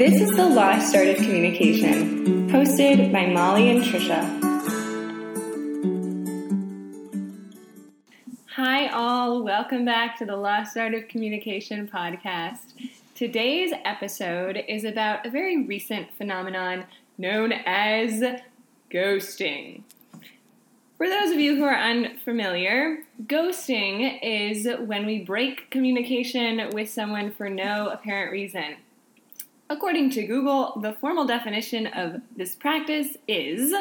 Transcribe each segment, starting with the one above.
This is the Lost Art of Communication, hosted by Molly and Tricia. Hi, all. Welcome back to the Lost Art of Communication podcast. Today's episode is about a very recent phenomenon known as ghosting. For those of you who are unfamiliar, ghosting is when we break communication with someone for no apparent reason. According to Google, the formal definition of this practice is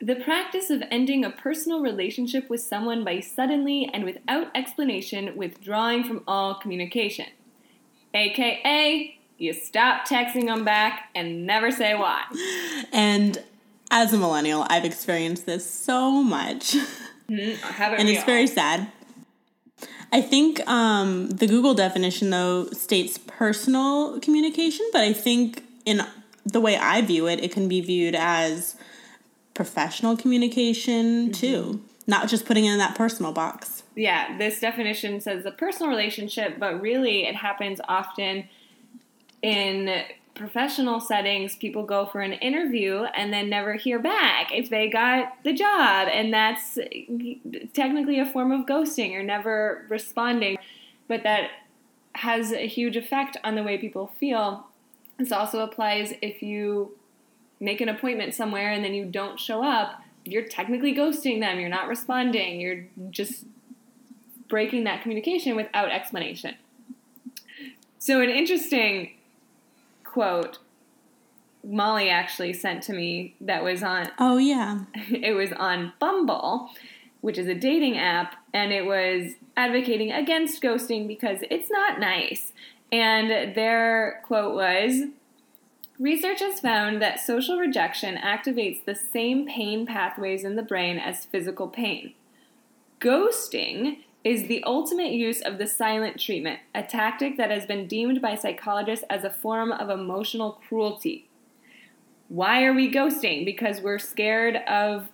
the practice of ending a personal relationship with someone by suddenly and without explanation withdrawing from all communication. AKA, you stop texting them back and never say why. And as a millennial, I've experienced this so much. Mm-hmm. and it's very sad. I think um, the Google definition, though, states personal communication, but I think in the way I view it, it can be viewed as professional communication mm-hmm. too, not just putting it in that personal box. Yeah, this definition says a personal relationship, but really it happens often in professional settings, people go for an interview and then never hear back if they got the job. And that's technically a form of ghosting or never responding. But that has a huge effect on the way people feel. This also applies if you make an appointment somewhere and then you don't show up. You're technically ghosting them. You're not responding. You're just breaking that communication without explanation. So, an interesting quote Molly actually sent to me that was on Oh yeah. It was on Bumble, which is a dating app, and it was advocating against ghosting because it's not nice. And their quote was Research has found that social rejection activates the same pain pathways in the brain as physical pain. Ghosting is the ultimate use of the silent treatment, a tactic that has been deemed by psychologists as a form of emotional cruelty. Why are we ghosting? Because we're scared of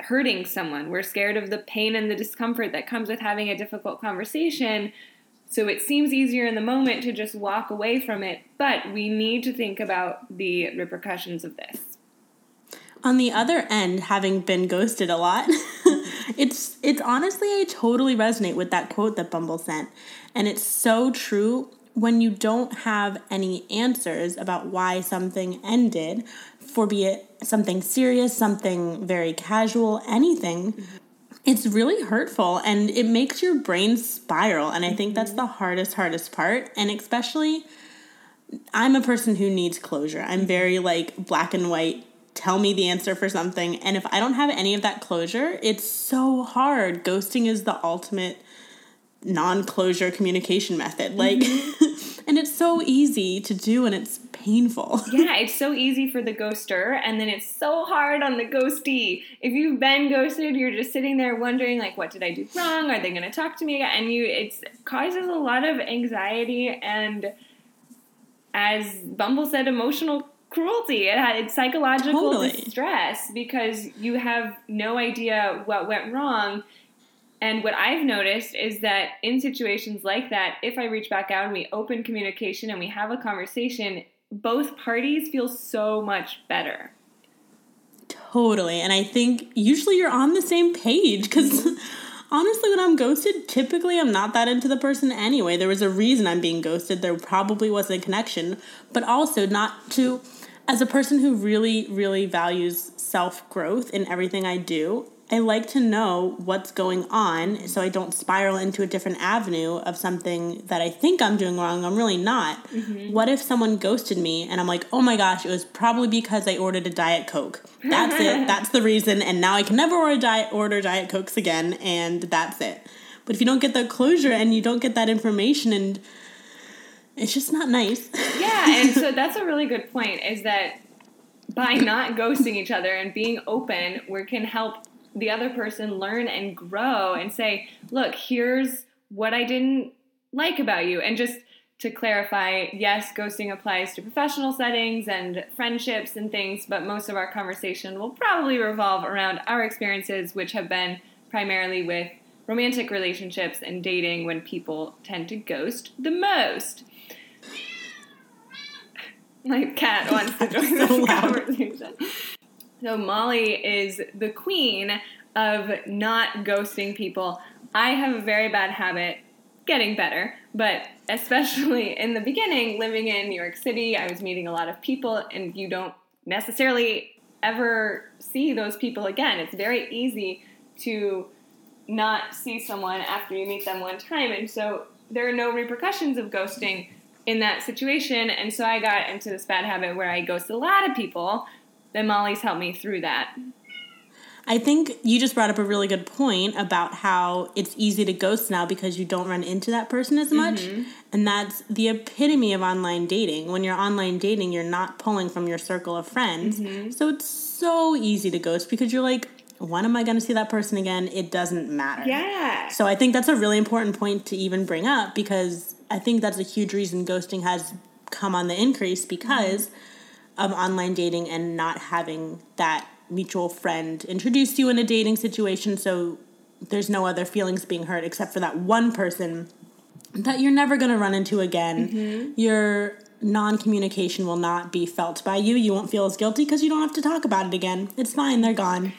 hurting someone. We're scared of the pain and the discomfort that comes with having a difficult conversation. So it seems easier in the moment to just walk away from it, but we need to think about the repercussions of this. On the other end, having been ghosted a lot, it's it's honestly I totally resonate with that quote that Bumble sent. And it's so true when you don't have any answers about why something ended, for be it something serious, something very casual, anything. It's really hurtful and it makes your brain spiral. And I think that's the hardest, hardest part. And especially, I'm a person who needs closure. I'm very like black and white tell me the answer for something. And if I don't have any of that closure, it's so hard. Ghosting is the ultimate non closure communication method. Like, mm-hmm. and it's so easy to do and it's painful. Yeah, it's so easy for the ghoster, and then it's so hard on the ghosty. If you've been ghosted, you're just sitting there wondering, like, what did I do wrong? Are they going to talk to me? And you, it causes a lot of anxiety and, as Bumble said, emotional cruelty. It had psychological totally. distress because you have no idea what went wrong. And what I've noticed is that in situations like that, if I reach back out and we open communication and we have a conversation, both parties feel so much better. Totally. And I think usually you're on the same page because honestly, when I'm ghosted, typically I'm not that into the person anyway. There was a reason I'm being ghosted. There probably wasn't a connection, but also not to as a person who really, really values self growth in everything I do, I like to know what's going on so I don't spiral into a different avenue of something that I think I'm doing wrong. I'm really not. Mm-hmm. What if someone ghosted me and I'm like, oh my gosh, it was probably because I ordered a Diet Coke. That's it. That's the reason. And now I can never order Diet, order Diet Cokes again. And that's it. But if you don't get the closure and you don't get that information and it's just not nice. yeah, and so that's a really good point is that by not ghosting each other and being open, we can help the other person learn and grow and say, look, here's what I didn't like about you. And just to clarify, yes, ghosting applies to professional settings and friendships and things, but most of our conversation will probably revolve around our experiences, which have been primarily with romantic relationships and dating when people tend to ghost the most. My cat wants to join So the loud. conversation. So Molly is the queen of not ghosting people. I have a very bad habit, getting better, but especially in the beginning, living in New York City, I was meeting a lot of people, and you don't necessarily ever see those people again. It's very easy to not see someone after you meet them one time, and so there are no repercussions of ghosting in that situation. And so I got into this bad habit where I ghost a lot of people. Then Molly's helped me through that. I think you just brought up a really good point about how it's easy to ghost now because you don't run into that person as much. Mm-hmm. And that's the epitome of online dating. When you're online dating, you're not pulling from your circle of friends. Mm-hmm. So it's so easy to ghost because you're like, when am I going to see that person again? It doesn't matter. Yeah. So I think that's a really important point to even bring up because I think that's a huge reason ghosting has come on the increase because of online dating and not having that mutual friend introduce you in a dating situation so there's no other feelings being hurt except for that one person that you're never going to run into again. Mm-hmm. Your non-communication will not be felt by you. You won't feel as guilty because you don't have to talk about it again. It's fine, they're gone.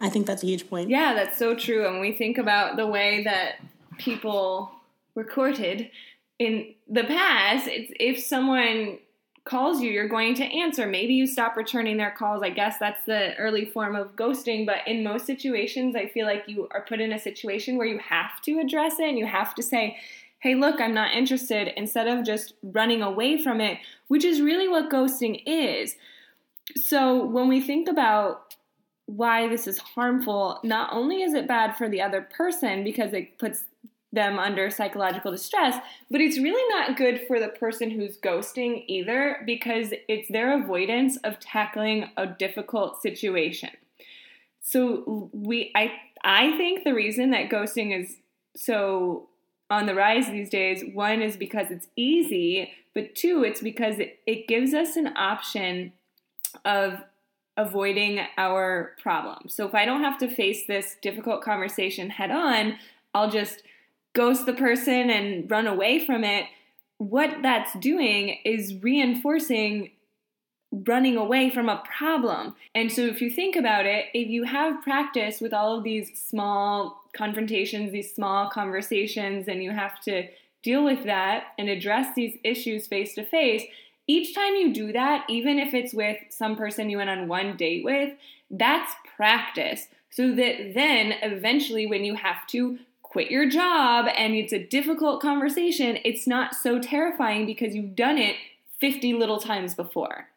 I think that's a huge point. Yeah, that's so true. And we think about the way that people were courted in the past. It's if someone calls you, you're going to answer. Maybe you stop returning their calls. I guess that's the early form of ghosting. But in most situations, I feel like you are put in a situation where you have to address it and you have to say, hey, look, I'm not interested, instead of just running away from it, which is really what ghosting is. So when we think about why this is harmful, not only is it bad for the other person because it puts them under psychological distress, but it's really not good for the person who's ghosting either because it's their avoidance of tackling a difficult situation. So we I I think the reason that ghosting is so on the rise these days, one is because it's easy, but two, it's because it, it gives us an option of avoiding our problem. So if I don't have to face this difficult conversation head on, I'll just ghost the person and run away from it. What that's doing is reinforcing running away from a problem. And so if you think about it, if you have practice with all of these small confrontations, these small conversations, and you have to deal with that and address these issues face to face, each time you do that, even if it's with some person you went on one date with, that's practice. So that then eventually, when you have to quit your job and it's a difficult conversation, it's not so terrifying because you've done it 50 little times before.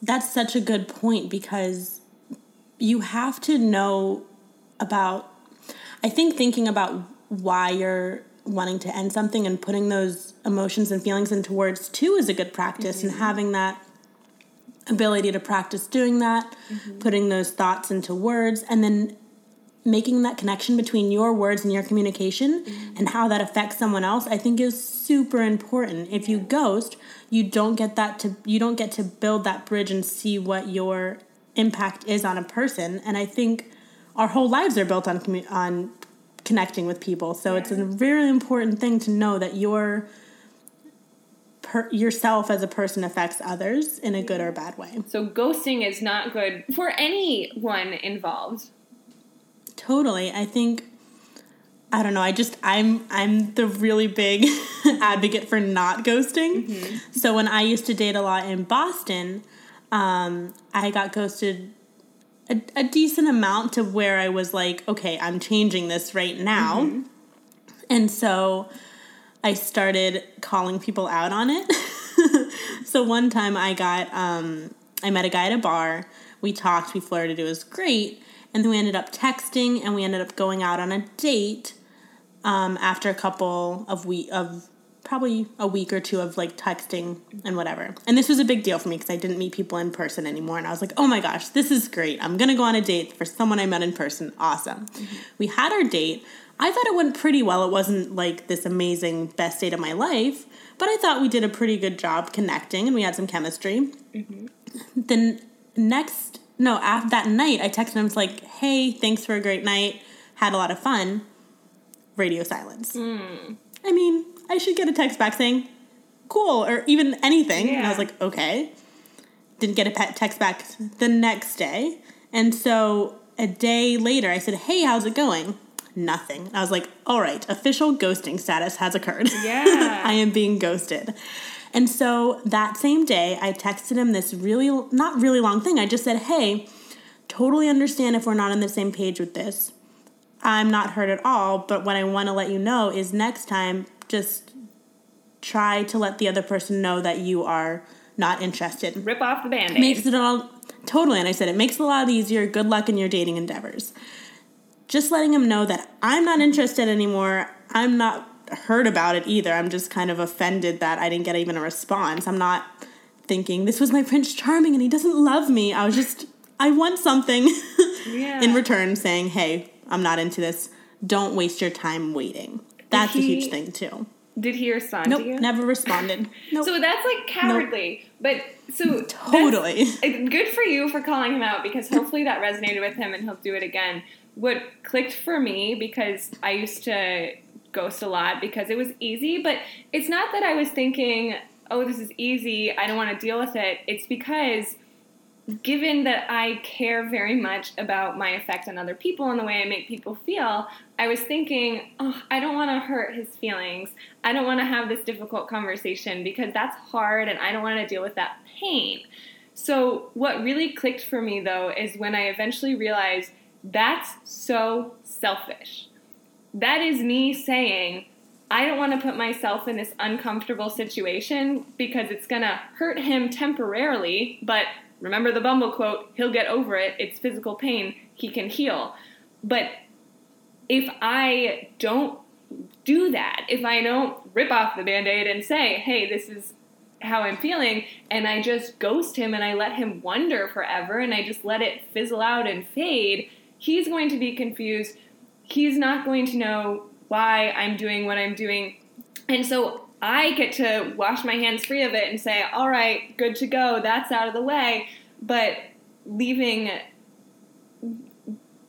That's such a good point because you have to know about I think thinking about why you're wanting to end something and putting those emotions and feelings into words too is a good practice and mm-hmm. having that ability to practice doing that, mm-hmm. putting those thoughts into words and then making that connection between your words and your communication mm-hmm. and how that affects someone else i think is super important. If you ghost you don't get that to you don't get to build that bridge and see what your impact is on a person and i think our whole lives are built on commu- on connecting with people so it's a very important thing to know that your per, yourself as a person affects others in a good or bad way So ghosting is not good for anyone involved. Totally. I think I don't know. I just I'm I'm the really big advocate for not ghosting. So when I used to date a lot in Boston, um, I got ghosted a, a decent amount to where I was like, okay, I'm changing this right now. And so I started calling people out on it. so one time I got um, I met a guy at a bar. We talked, we flirted, it was great. And then we ended up texting and we ended up going out on a date um, after a couple of week of probably a week or two of like texting and whatever. And this was a big deal for me because I didn't meet people in person anymore. And I was like, oh my gosh, this is great. I'm gonna go on a date for someone I met in person. Awesome. Mm-hmm. We had our date. I thought it went pretty well. It wasn't like this amazing best date of my life, but I thought we did a pretty good job connecting and we had some chemistry. Mm-hmm. Then next, no, after that night, I texted him, was like, hey, thanks for a great night. Had a lot of fun. Radio silence. Mm. I mean, I should get a text back saying, cool, or even anything. And I was like, okay. Didn't get a pet text back the next day. And so a day later, I said, hey, how's it going? Nothing. I was like, all right, official ghosting status has occurred. Yeah. I am being ghosted. And so that same day, I texted him this really, not really long thing. I just said, hey, totally understand if we're not on the same page with this. I'm not hurt at all, but what I want to let you know is next time, just try to let the other person know that you are not interested. Rip off the band. Makes it all totally, and I said it makes it a lot easier. Good luck in your dating endeavors. Just letting him know that I'm not interested anymore. I'm not hurt about it either. I'm just kind of offended that I didn't get even a response. I'm not thinking this was my Prince Charming and he doesn't love me. I was just I want something Yeah. in return saying, "Hey, I'm not into this. Don't waste your time waiting." That's a huge thing too. Did he respond Nope, to you? never responded. Nope. So that's like cowardly. But so totally. good for you for calling him out because hopefully that resonated with him and he'll do it again. What clicked for me because I used to ghost a lot because it was easy, but it's not that I was thinking, "Oh, this is easy. I don't want to deal with it." It's because given that I care very much about my effect on other people and the way I make people feel, I was thinking, oh, I don't want to hurt his feelings. I don't want to have this difficult conversation because that's hard and I don't want to deal with that pain. So, what really clicked for me though is when I eventually realized that's so selfish. That is me saying, I don't want to put myself in this uncomfortable situation because it's going to hurt him temporarily, but remember the Bumble quote, he'll get over it. It's physical pain. He can heal. But if I don't do that, if I don't rip off the band aid and say, hey, this is how I'm feeling, and I just ghost him and I let him wonder forever and I just let it fizzle out and fade, he's going to be confused. He's not going to know why I'm doing what I'm doing. And so I get to wash my hands free of it and say, all right, good to go, that's out of the way. But leaving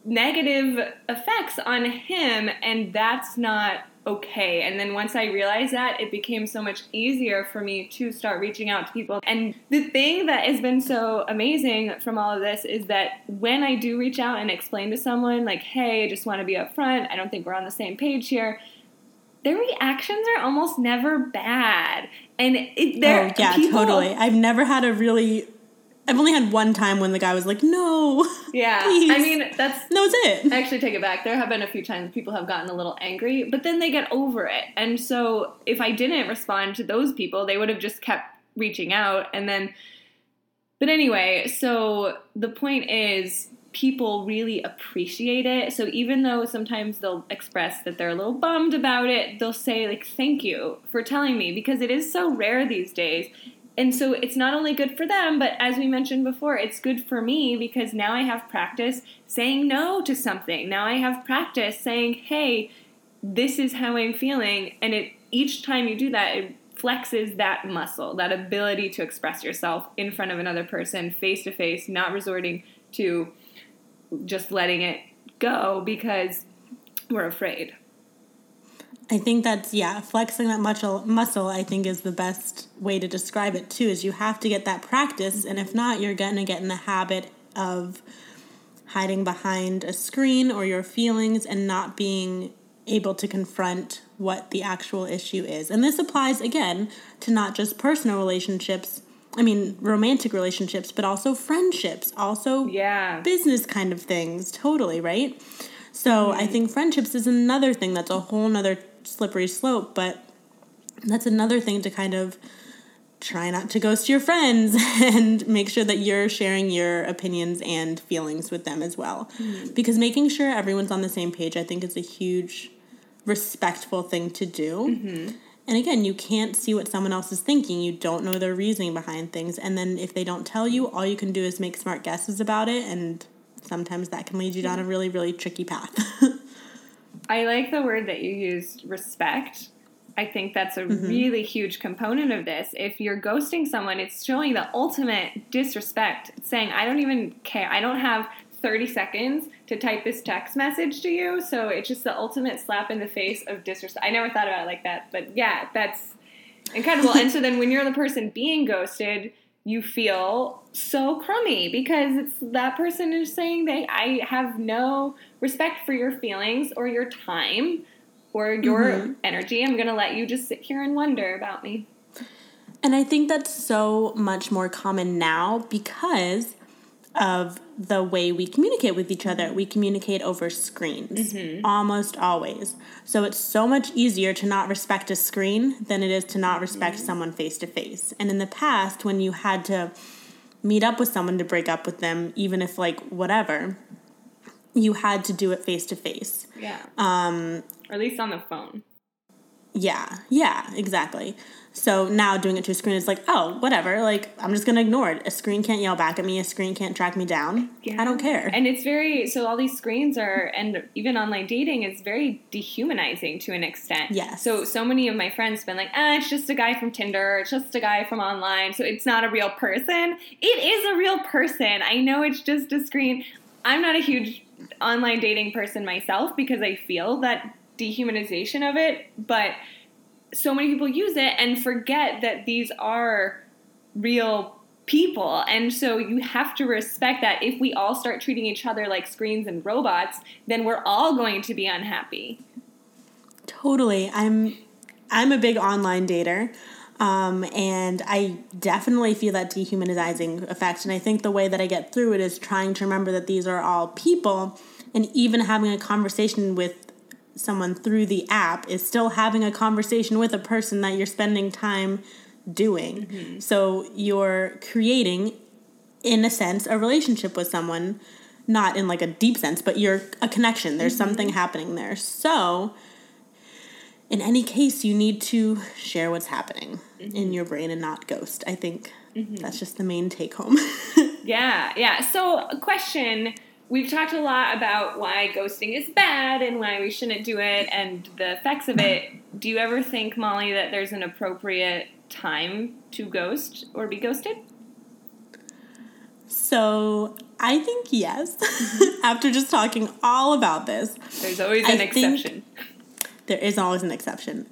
negative effects on him, and that's not okay. And then once I realized that, it became so much easier for me to start reaching out to people. And the thing that has been so amazing from all of this is that when I do reach out and explain to someone, like, hey, I just want to be upfront, I don't think we're on the same page here. Their reactions are almost never bad, and it, they're Oh, yeah, people- totally. I've never had a really. I've only had one time when the guy was like, "No." Yeah, Please. I mean that's That was it. I actually take it back. There have been a few times people have gotten a little angry, but then they get over it. And so if I didn't respond to those people, they would have just kept reaching out and then but anyway, so the point is people really appreciate it. So even though sometimes they'll express that they're a little bummed about it, they'll say like thank you for telling me because it is so rare these days. And so it's not only good for them, but as we mentioned before, it's good for me because now I have practice saying no to something. Now I have practice saying, "Hey, this is how I'm feeling." And it each time you do that, it flexes that muscle, that ability to express yourself in front of another person, face to face, not resorting to just letting it go because we're afraid. I think that's yeah, flexing that muscle muscle I think is the best way to describe it too is you have to get that practice and if not you're going to get in the habit of hiding behind a screen or your feelings and not being able to confront what the actual issue is. And this applies again to not just personal relationships, I mean romantic relationships, but also friendships, also Yeah. business kind of things. Totally right? So i mm-hmm. think friendships is another thing that's a whole nother slippery slope but that's another thing to kind of try not to ghost your friends and make sure that you're sharing your opinions and feelings with them as well. Mm-hmm. Because making sure everyone's on the same page i think is a huge respectful thing to do mm-hmm. And again, you can't see what someone else is thinking. You don't know their reasoning behind things. And then if they don't tell you, all you can do is make smart guesses about it. And sometimes that can lead you down a really, really tricky path. I like the word that you used, respect. I think that's a mm-hmm. really huge component of this. If you're ghosting someone, it's showing the ultimate disrespect. It's saying, I don't even care. I don't have 30 seconds to type this text message to you. So it's just the ultimate slap in the face of disrespect. I never thought about it like that. But yeah, that's Incredible. and so then when you're the person being ghosted, you feel so crummy because it's that person is saying they I have no respect for your feelings or your time or your mm-hmm. energy. I'm going to let you just sit here and wonder about me. And I think that's so much more common now because of the way we communicate with each other. We communicate over screens mm-hmm. almost always. So it's so much easier to not respect a screen than it is to not respect mm-hmm. someone face to face. And in the past, when you had to meet up with someone to break up with them, even if like whatever, you had to do it face to face. Yeah. Um, or at least on the phone. Yeah, yeah, exactly. So now doing it to a screen is like, oh, whatever. Like, I'm just going to ignore it. A screen can't yell back at me. A screen can't track me down. Yeah. I don't care. And it's very, so all these screens are, and even online dating is very dehumanizing to an extent. Yes. So, so many of my friends have been like, ah, it's just a guy from Tinder. It's just a guy from online. So it's not a real person. It is a real person. I know it's just a screen. I'm not a huge online dating person myself because I feel that dehumanization of it, but so many people use it and forget that these are real people. And so you have to respect that if we all start treating each other like screens and robots, then we're all going to be unhappy. Totally. I'm I'm a big online dater. Um, and I definitely feel that dehumanizing effect. And I think the way that I get through it is trying to remember that these are all people and even having a conversation with someone through the app is still having a conversation with a person that you're spending time doing. Mm-hmm. So you're creating, in a sense, a relationship with someone, not in like a deep sense, but you're a connection. There's mm-hmm. something happening there. So in any case, you need to share what's happening mm-hmm. in your brain and not ghost. I think mm-hmm. that's just the main take home. yeah, yeah. So, a question we've talked a lot about why ghosting is bad and why we shouldn't do it and the effects of it. Do you ever think, Molly, that there's an appropriate time to ghost or be ghosted? So I think yes. Mm-hmm. After just talking all about this, there's always an I exception. There is always an exception.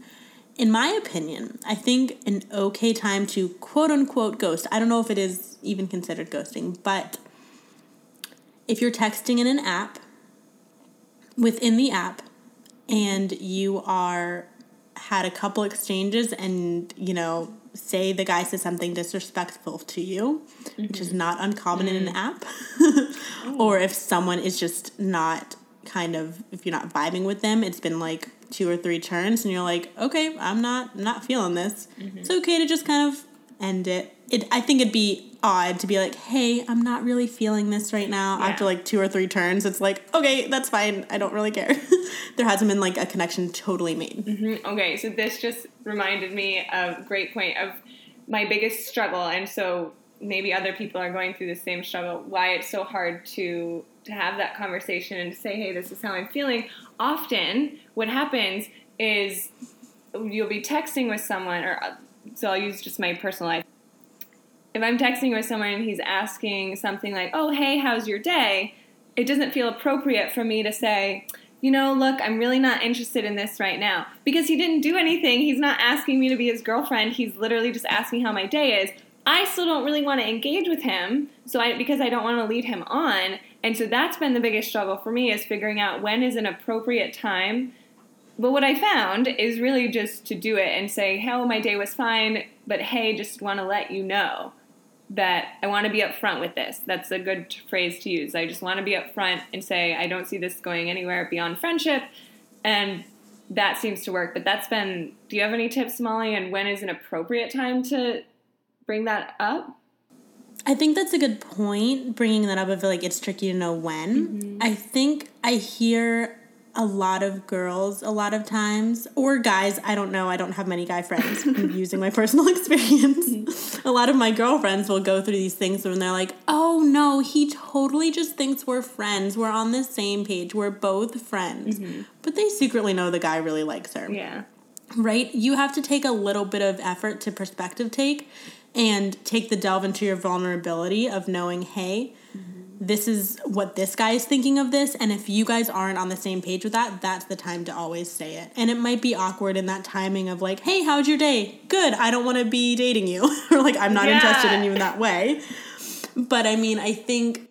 In my opinion, I think an okay time to quote unquote ghost, I don't know if it is even considered ghosting, but if you're texting in an app, within the app, and you are had a couple exchanges and, you know, say the guy says something disrespectful to you, mm-hmm. which is mm-hmm. not uncommon mm. in an mm. app, or if someone is just not kind of if you're not vibing with them, it's been like two or three turns and you're like, okay, I'm not I'm not feeling this. Mm-hmm. It's okay to just kind of end it. It I think it'd be odd to be like, hey, I'm not really feeling this right now. Yeah. After like two or three turns, it's like, okay, that's fine. I don't really care. there hasn't been like a connection totally made. Mm-hmm. Okay, so this just reminded me of a great point of my biggest struggle, and so maybe other people are going through the same struggle. Why it's so hard to to have that conversation and to say, hey, this is how I'm feeling. Often, what happens is you'll be texting with someone, or so I'll use just my personal life if I'm texting with someone and he's asking something like, "Oh, hey, how's your day?" It doesn't feel appropriate for me to say, "You know, look, I'm really not interested in this right now." Because he didn't do anything. He's not asking me to be his girlfriend. He's literally just asking how my day is. I still don't really want to engage with him, so I because I don't want to lead him on. And so that's been the biggest struggle for me is figuring out when is an appropriate time but what I found is really just to do it and say, "Hell, my day was fine, but hey, just want to let you know." That I want to be upfront with this. That's a good phrase to use. I just want to be upfront and say I don't see this going anywhere beyond friendship, and that seems to work. But that's been. Do you have any tips, Molly? And when is an appropriate time to bring that up? I think that's a good point. Bringing that up, I feel like it's tricky to know when. Mm-hmm. I think I hear a lot of girls a lot of times or guys i don't know i don't have many guy friends. Using my personal experience. A lot of my girlfriends will go through these things when they're like oh no he totally just thinks we're friends. We're on the same page. We're both friends. Mm-hmm. but they secretly know the guy really likes her. Yeah. Right? You have to take a little bit of effort to perspective take and take the delve into your vulnerability of knowing hey mm-hmm this is what this guy is thinking of this. And if you guys aren't on the same page with that, that's the time to always say it. And it might be awkward in that timing of like, hey, how's your day? Good. I don't want to be dating you. or like, I'm not Yeah. interested in you in that way. But I mean, I think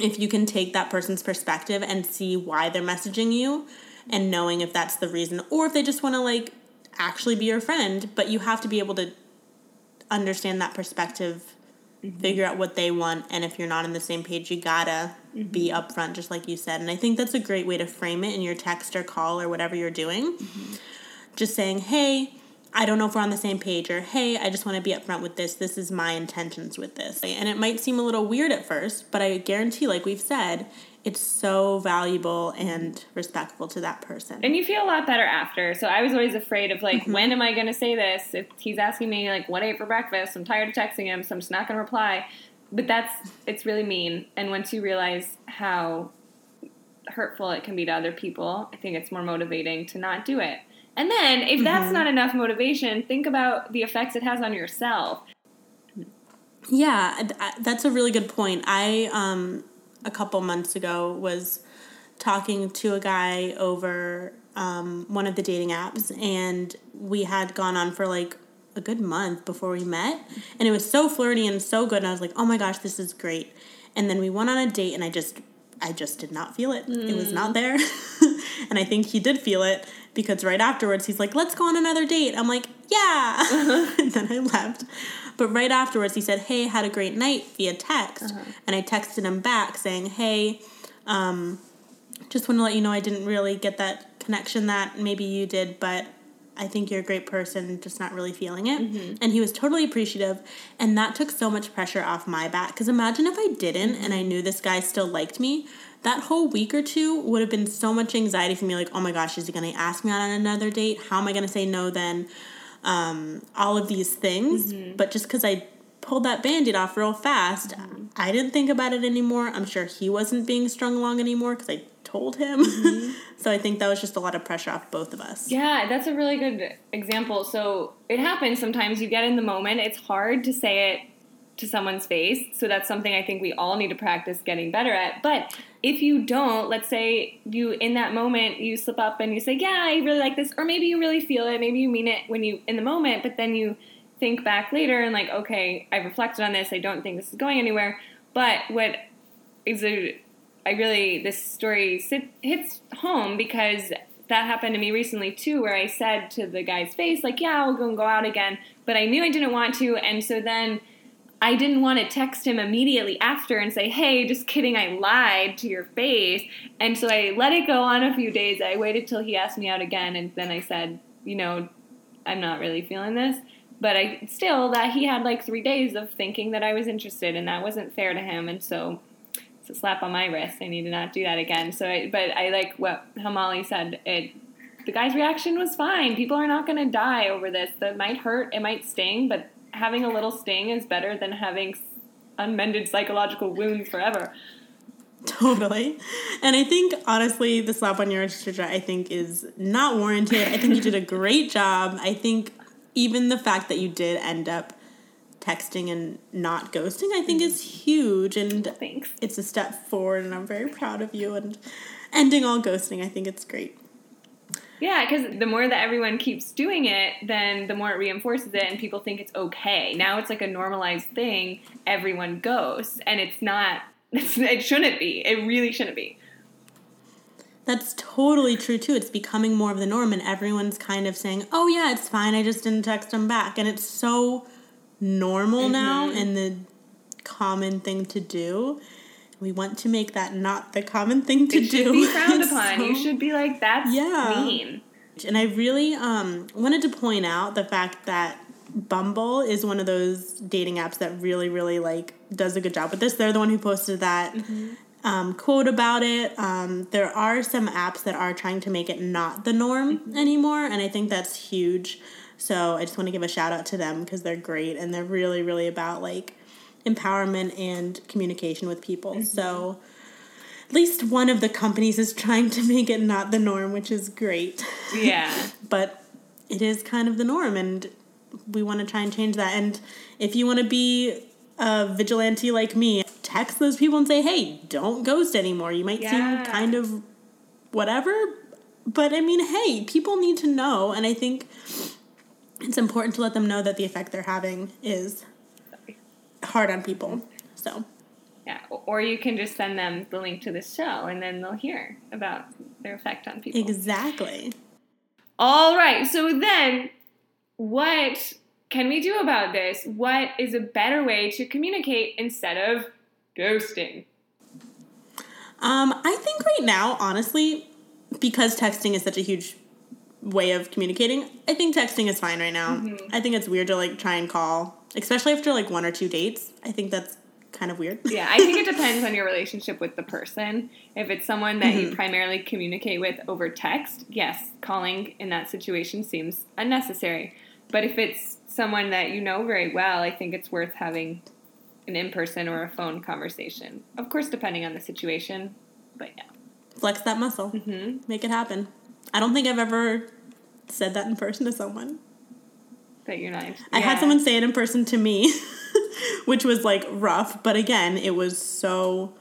if you can take that person's perspective and see why they're messaging you and knowing if that's the reason or if they just want to like actually be your friend, but you have to be able to understand that perspective, Mm-hmm. figure out what they want, and if you're not on the same page, you gotta mm-hmm. be upfront, just like you said. And I think that's a great way to frame it in your text or call or whatever you're doing. Mm-hmm. Just saying, hey, I don't know if we're on the same page, or hey, I just want to be upfront with this. This is my intentions with this. And it might seem a little weird at first, but I guarantee, like we've said, it's so valuable and respectful to that person. And you feel a lot better after. So I was always afraid of like, Mm-hmm. when am I going to say this? If he's asking me like, what I ate for breakfast, I'm tired of texting him, so I'm just not going to reply. But that's it's really mean. And once you realize how hurtful it can be to other people, I think it's more motivating to not do it. And then if that's Mm-hmm. not enough motivation, think about the effects it has on yourself. Yeah, that's a really good point. I um a couple months ago was talking to a guy over um, one of the dating apps, and we had gone on for like a good month before we met, and it was so flirty and so good. And I was like, "Oh my gosh, this is great!" And then we went on a date, and I just, I just did not feel it. It was not there, and I think he did feel it because right afterwards he's like, "Let's go on another date." I'm like, "Yeah," and then I left. But right afterwards, he said, "Hey, had a great night" via text, uh-huh. and I texted him back saying, "Hey, um, just want to let you know I didn't really get that connection that maybe you did, but I think you're a great person, just not really feeling it." Mm-hmm. And he was totally appreciative, and that took so much pressure off my back. Because imagine if I didn't, and I mm-hmm. knew this guy still liked me. That whole week or two would have been so much anxiety for me. Like, oh my gosh, is he going to ask me on another date? How am I going to say no then? Um, all of these things. Mm-hmm. But just because I pulled that band-aid off real fast, mm-hmm. I didn't think about it anymore. I'm sure he wasn't being strung along anymore because I told him. Mm-hmm. so I think that was just a lot of pressure off both of us. Yeah, that's a really good example. So it happens sometimes you get in the moment. It's hard to say it to someone's face. So that's something I think we all need to practice getting better at. But if you don't, let's say you in that moment you slip up and you say, "Yeah, I really like this," or maybe you really feel it, maybe you mean it when you in the moment, but then you think back later and like, "Okay, I reflected on this. I don't think this is going anywhere." But what is a I really this story sit, hits home because that happened to me recently too, where I said to the guy's face like, "Yeah, we'll go and go out again," but I knew I didn't want to, and so then I didn't want to text him immediately after and say, "Hey, just kidding, I lied to your face," and so I let it go on a few days. I waited till he asked me out again, and then I said, "You know, I'm not really feeling this." But I still that he had like three days of thinking that I was interested, and that wasn't fair to him, and so it's a slap on my wrist. I need to not do that again. So, I, but I like what Hamali said. It the guy's reaction was fine. People are not going to die over this. That might hurt. It might sting, but having a little sting is better than having unmended psychological wounds forever. Totally. And I think honestly the slap on your wrist, I think is not warranted. I think you did a great job. I think even the fact that you did end up texting and not ghosting, I think is huge and Thanks. it's a step forward and I'm very proud of you and ending all ghosting, I think it's great. Yeah, because the more that everyone keeps doing it, then the more it reinforces it, and people think it's okay. Now it's like a normalized thing. Everyone goes, and it's not. It's, it shouldn't be. It really shouldn't be. That's totally true too. It's becoming more of the norm, and everyone's kind of saying, "Oh yeah, it's fine. I just didn't text him back," and it's so normal mm-hmm. now and the common thing to do. We want to make that not the common thing to It do. be frowned upon. You should be like, that's Yeah. mean. And I really um, wanted to point out the fact that Bumble is one of those dating apps that really, really like does a good job with this. They're the one who posted that um, quote about it. Um, there are some apps that are trying to make it not the norm anymore, and I think that's huge. So I just want to give a shout out to them because they're great and they're really, really about like empowerment and communication with people. Mm-hmm. So at least one of the companies is trying to make it not the norm, which is great. Yeah. But it is kind of the norm, and we want to try and change that. And if you want to be a vigilante like me, text those people and say, hey, don't ghost anymore. You might Yeah. seem kind of whatever. But I mean, hey, people need to know. And I think it's important to let them know that the effect they're having is hard on people. So, Yeah, or you can just send them the link to the show and then they'll hear about their effect on people. exactly. All right, so then what can we do about this? What is a better way to communicate instead of ghosting? Um, I think right now, honestly, because texting is such a huge way of communicating, I think texting is fine right now. I think it's weird to like try and call, especially after like one or two dates. I think that's kind of weird. Yeah, I think it depends on your relationship with the person. If it's someone that Mm-hmm. you primarily communicate with over text, yes, calling in that situation seems unnecessary. But if it's someone that you know very well, I think it's worth having an in person or a phone conversation. Of course, depending on the situation. But yeah. Flex that muscle, hmm make it happen. I don't think I've ever said that in person to someone. That you're not. I had someone say it in person to me, which was like rough, but again, it was so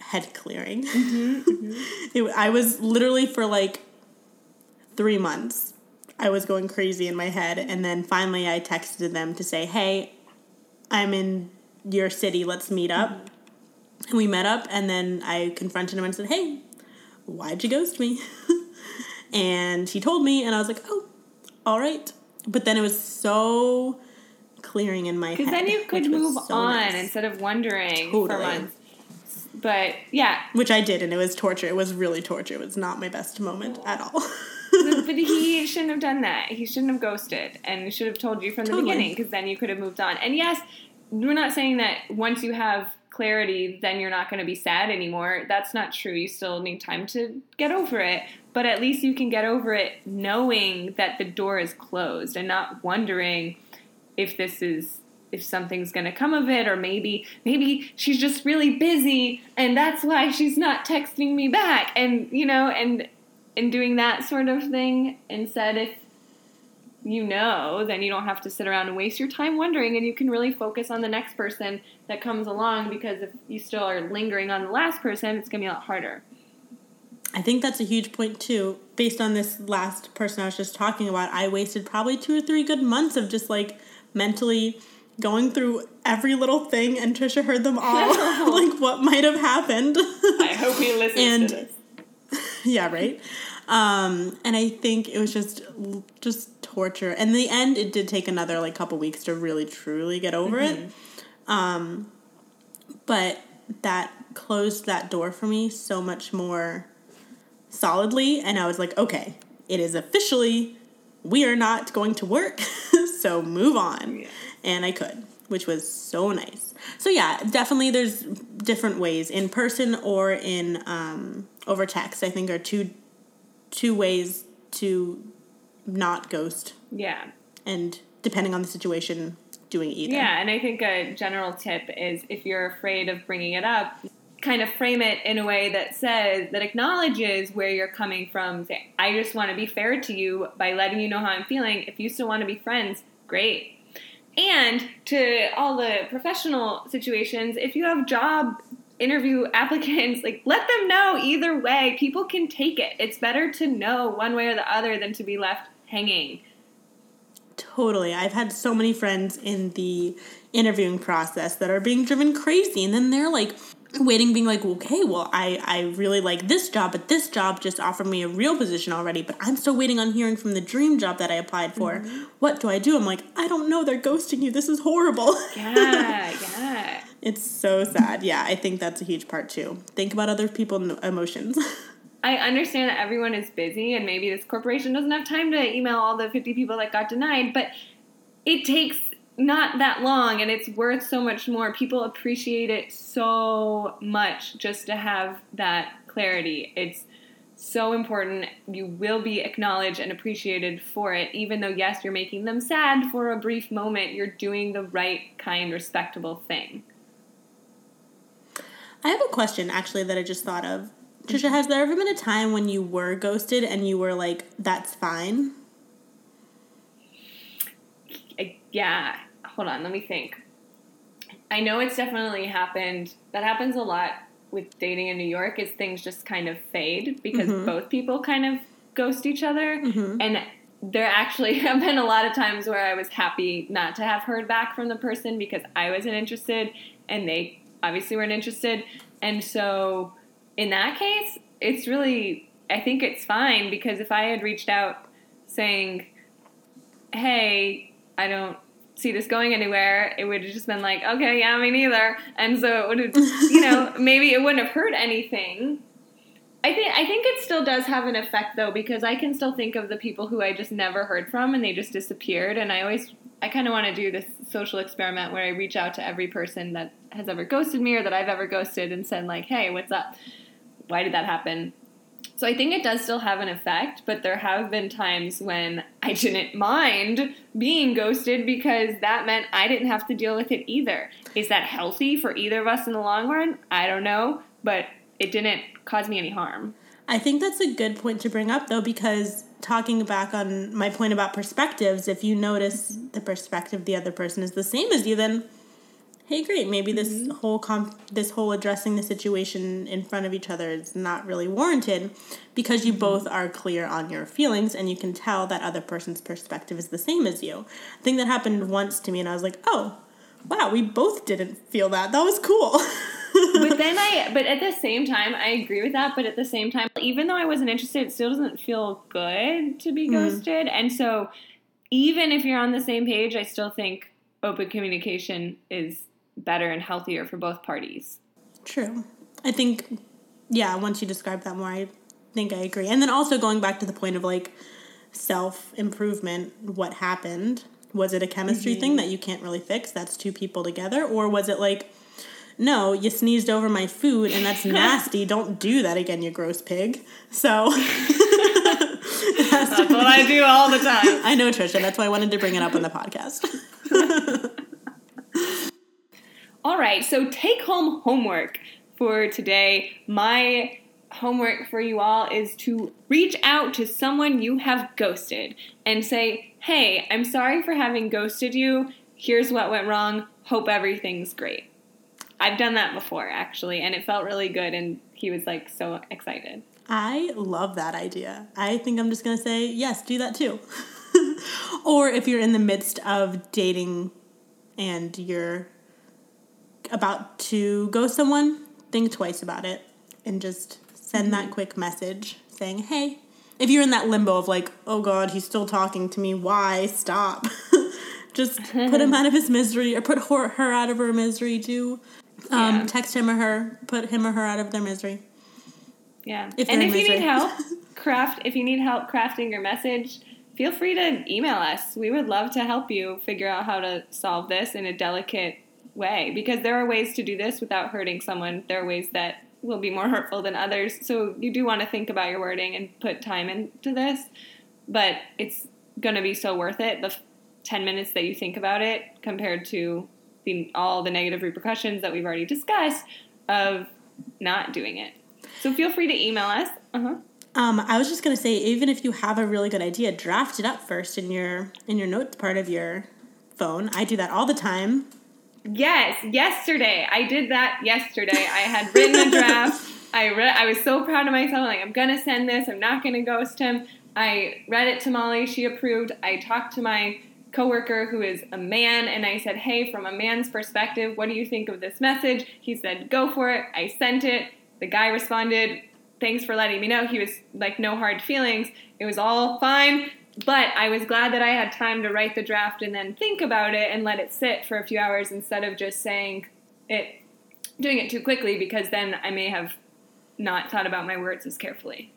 head clearing. Mm-hmm, mm-hmm. It- I was literally for like three months, I was going crazy in my head, and then finally I texted them to say, "Hey, I'm in your city. Let's meet up." Mm-hmm. And we met up, and then I confronted him and said, "Hey, why'd you ghost me?" and he told me, and I was like, "Oh, all right." But then it was so clearing in my head. Because then you could move so on nice. instead of wondering for months. But yeah, which I did, and it was torture. It was really torture. It was not my best moment at all. but but he shouldn't have done that. He shouldn't have ghosted, and should have told you from the Totally. beginning. Because then you could have moved on. And yes, we're not saying that once you have clarity, then you're not going to be sad anymore. That's not true. You still need time to get over it. But at least you can get over it knowing that the door is closed and not wondering if this is if something's going to come of it or maybe maybe she's just really busy and that's why she's not texting me back and you know and and doing that sort of thing instead if you know then you don't have to sit around and waste your time wondering and you can really focus on the next person that comes along because if you still are lingering on the last person it's going to be a lot harder I think that's a huge point too. Based on this last person I was just talking about, I wasted probably two or three good months of just like mentally going through every little thing, and Tricia heard them all, like what might have happened. i hope he listens And- to this yeah, right. Um, and I think it was just just torture. And in the end, it did take another like couple weeks to really truly get over it. Um, but that closed that door for me so much more solidly, and I was like, okay, it is officially we are not going to work, so move on. Yeah. And I could, which was so nice. So yeah, definitely there's different ways in person or in um, over text. I think are two two ways to not ghost, yeah and depending on the situation, doing either. Yeah, and I think a general tip is if you're afraid of bringing it up, kind of frame it in a way that says, that acknowledges where you're coming from. Say, I just want to be fair to you by letting you know how I'm feeling. If you still want to be friends, great. And to all the professional situations, if you have job interview applicants, like let them know either way. People can take it. It's better to know one way or the other than to be left hanging. Totally. I've had so many friends in the interviewing process that are being driven crazy and then they're like waiting being like, "Okay, well, I I really like this job, but this job just offered me a real position already, but I'm still waiting on hearing from the dream job that I applied for. Mm-hmm. What do I do?" I'm like, "I don't know. They're ghosting you. This is horrible." Yeah, yeah. it's so sad. Yeah, I think that's a huge part too. Think about other people's emotions. I understand that everyone is busy and maybe this corporation doesn't have time to email all the 50 people that got denied, but it takes not that long and it's worth so much more. People appreciate it so much just to have that clarity. It's so important. You will be acknowledged and appreciated for it, even though, yes, you're making them sad for a brief moment. You're doing the right, kind, respectable thing. I have a question actually that I just thought of. Tricia, has there ever been a time when you were ghosted and you were like, "That's fine"? Yeah, hold on, let me think. I know it's definitely happened. That happens a lot with dating in New York is things just kind of fade because Mhm. both people kind of ghost each other. Mhm. And there actually have been a lot of times where I was happy not to have heard back from the person because I wasn't interested and they obviously weren't interested. And so in that case, it's really, I think it's fine because if I had reached out saying, hey, I don't see this going anywhere, it would have just been like, okay, yeah, me neither. And so it would have, you know, maybe it wouldn't have hurt anything. I think I think it still does have an effect though because I can still think of the people who I just never heard from and they just disappeared and I always I kind of want to do this social experiment where I reach out to every person that has ever ghosted me or that I've ever ghosted and said like, "Hey, what's up? Why did that happen?" So I think it does still have an effect, but there have been times when I didn't mind being ghosted because that meant I didn't have to deal with it either. Is that healthy for either of us in the long run? I don't know, but it didn't cause me any harm. I think that's a good point to bring up, though, because talking back on my point about perspectives, if you notice the perspective the other person is the same as you, then hey, great, maybe this mm-hmm. whole com- this whole addressing the situation in front of each other is not really warranted because you both mm-hmm. are clear on your feelings and you can tell that other person's perspective is the same as you. I think that happened once to me, and I was like, oh, wow, we both didn't feel that. That was cool. but then I, but at the same time, I agree with that. But at the same time, even though I wasn't interested, it still doesn't feel good to be mm-hmm. ghosted. And so, even if you're on the same page, I still think open communication is better and healthier for both parties. True. I think, yeah, once you describe that more, I think I agree. And then also going back to the point of like self improvement, what happened? Was it a chemistry mm-hmm. thing that you can't really fix? That's two people together? Or was it like, no, you sneezed over my food and that's nasty. Don't do that again, you gross pig. So. That's what I do all the time. I know, Tricia. That's why I wanted to bring it up on the podcast. All right, so take home homework for today. My homework for you all is to reach out to someone you have ghosted and say, Hey, I'm sorry for having ghosted you. Here's what went wrong. Hope everything's great. I've done that before, actually, and it felt really good, and he was like so excited. I love that idea. I think I'm just going to say, yes, do that too. or if you're in the midst of dating and you're about to go someone, think twice about it and just send that quick message saying, hey, if you're in that limbo of like, oh God, he's still talking to me, why? Stop. just put him out of his misery or put her, her out of her misery too. Um, Yeah. Text him or her, put him or her out of their misery. Yeah. If and if you need help, craft if you need help crafting your message, feel free to email us. We would love to help you figure out how to solve this in a delicate way because there are ways to do this without hurting someone. There are ways that will be more hurtful than others. So you do want to think about your wording and put time into this, but it's going to be so worth it. The 10 minutes that you think about it compared to the, all the negative repercussions that we've already discussed of not doing it. So feel free to email us. Uh-huh. Um, I was just gonna say, even if you have a really good idea, draft it up first in your in your notes part of your phone. I do that all the time. Yes, yesterday I did that. Yesterday I had written a draft. I read. I was so proud of myself. Like I'm gonna send this. I'm not gonna ghost him. I read it to Molly. She approved. I talked to my coworker who is a man, and I said, "Hey, from a man's perspective, what do you think of this message?" He said, "Go for it." I sent it. The guy responded, "Thanks for letting me know." He was like, "No hard feelings. It was all fine." But I was glad that I had time to write the draft and then think about it and let it sit for a few hours instead of just saying it, doing it too quickly because then I may have not thought about my words as carefully.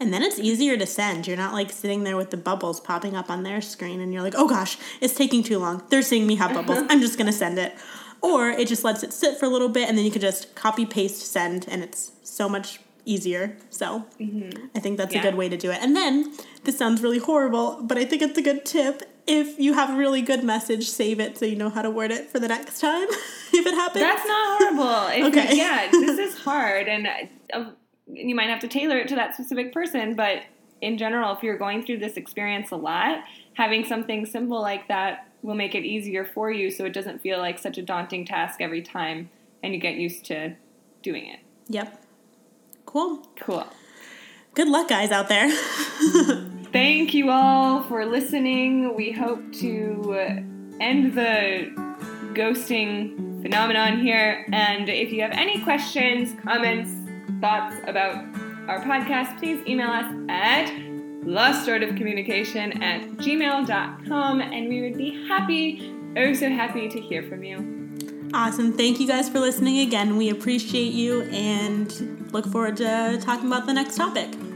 And then it's easier to send. You're not like sitting there with the bubbles popping up on their screen and you're like, oh gosh, it's taking too long. They're seeing me have bubbles. Uh-huh. I'm just gonna send it. Or it just lets it sit for a little bit and then you can just copy, paste, send, and it's so much easier. So I think that's Yeah. a good way to do it. And then this sounds really horrible, but I think it's a good tip. If you have a really good message, save it so you know how to word it for the next time if it happens. That's not horrible. Okay. yeah, this is hard, and uh, you might have to tailor it to that specific person. But in general, if you're going through this experience a lot, having something simple like that will make it easier for you so it doesn't feel like such a daunting task every time and you get used to doing it. Yep. Cool. Cool. Good luck, guys out there. Thank you all for listening. We hope to end the ghosting phenomenon here. And if you have any questions, comments, thoughts about our podcast, please email us at lostartofcommunication at gmail.com and we would be happy, oh so happy to hear from you. Awesome. Thank you guys for listening again. We appreciate you and look forward to talking about the next topic.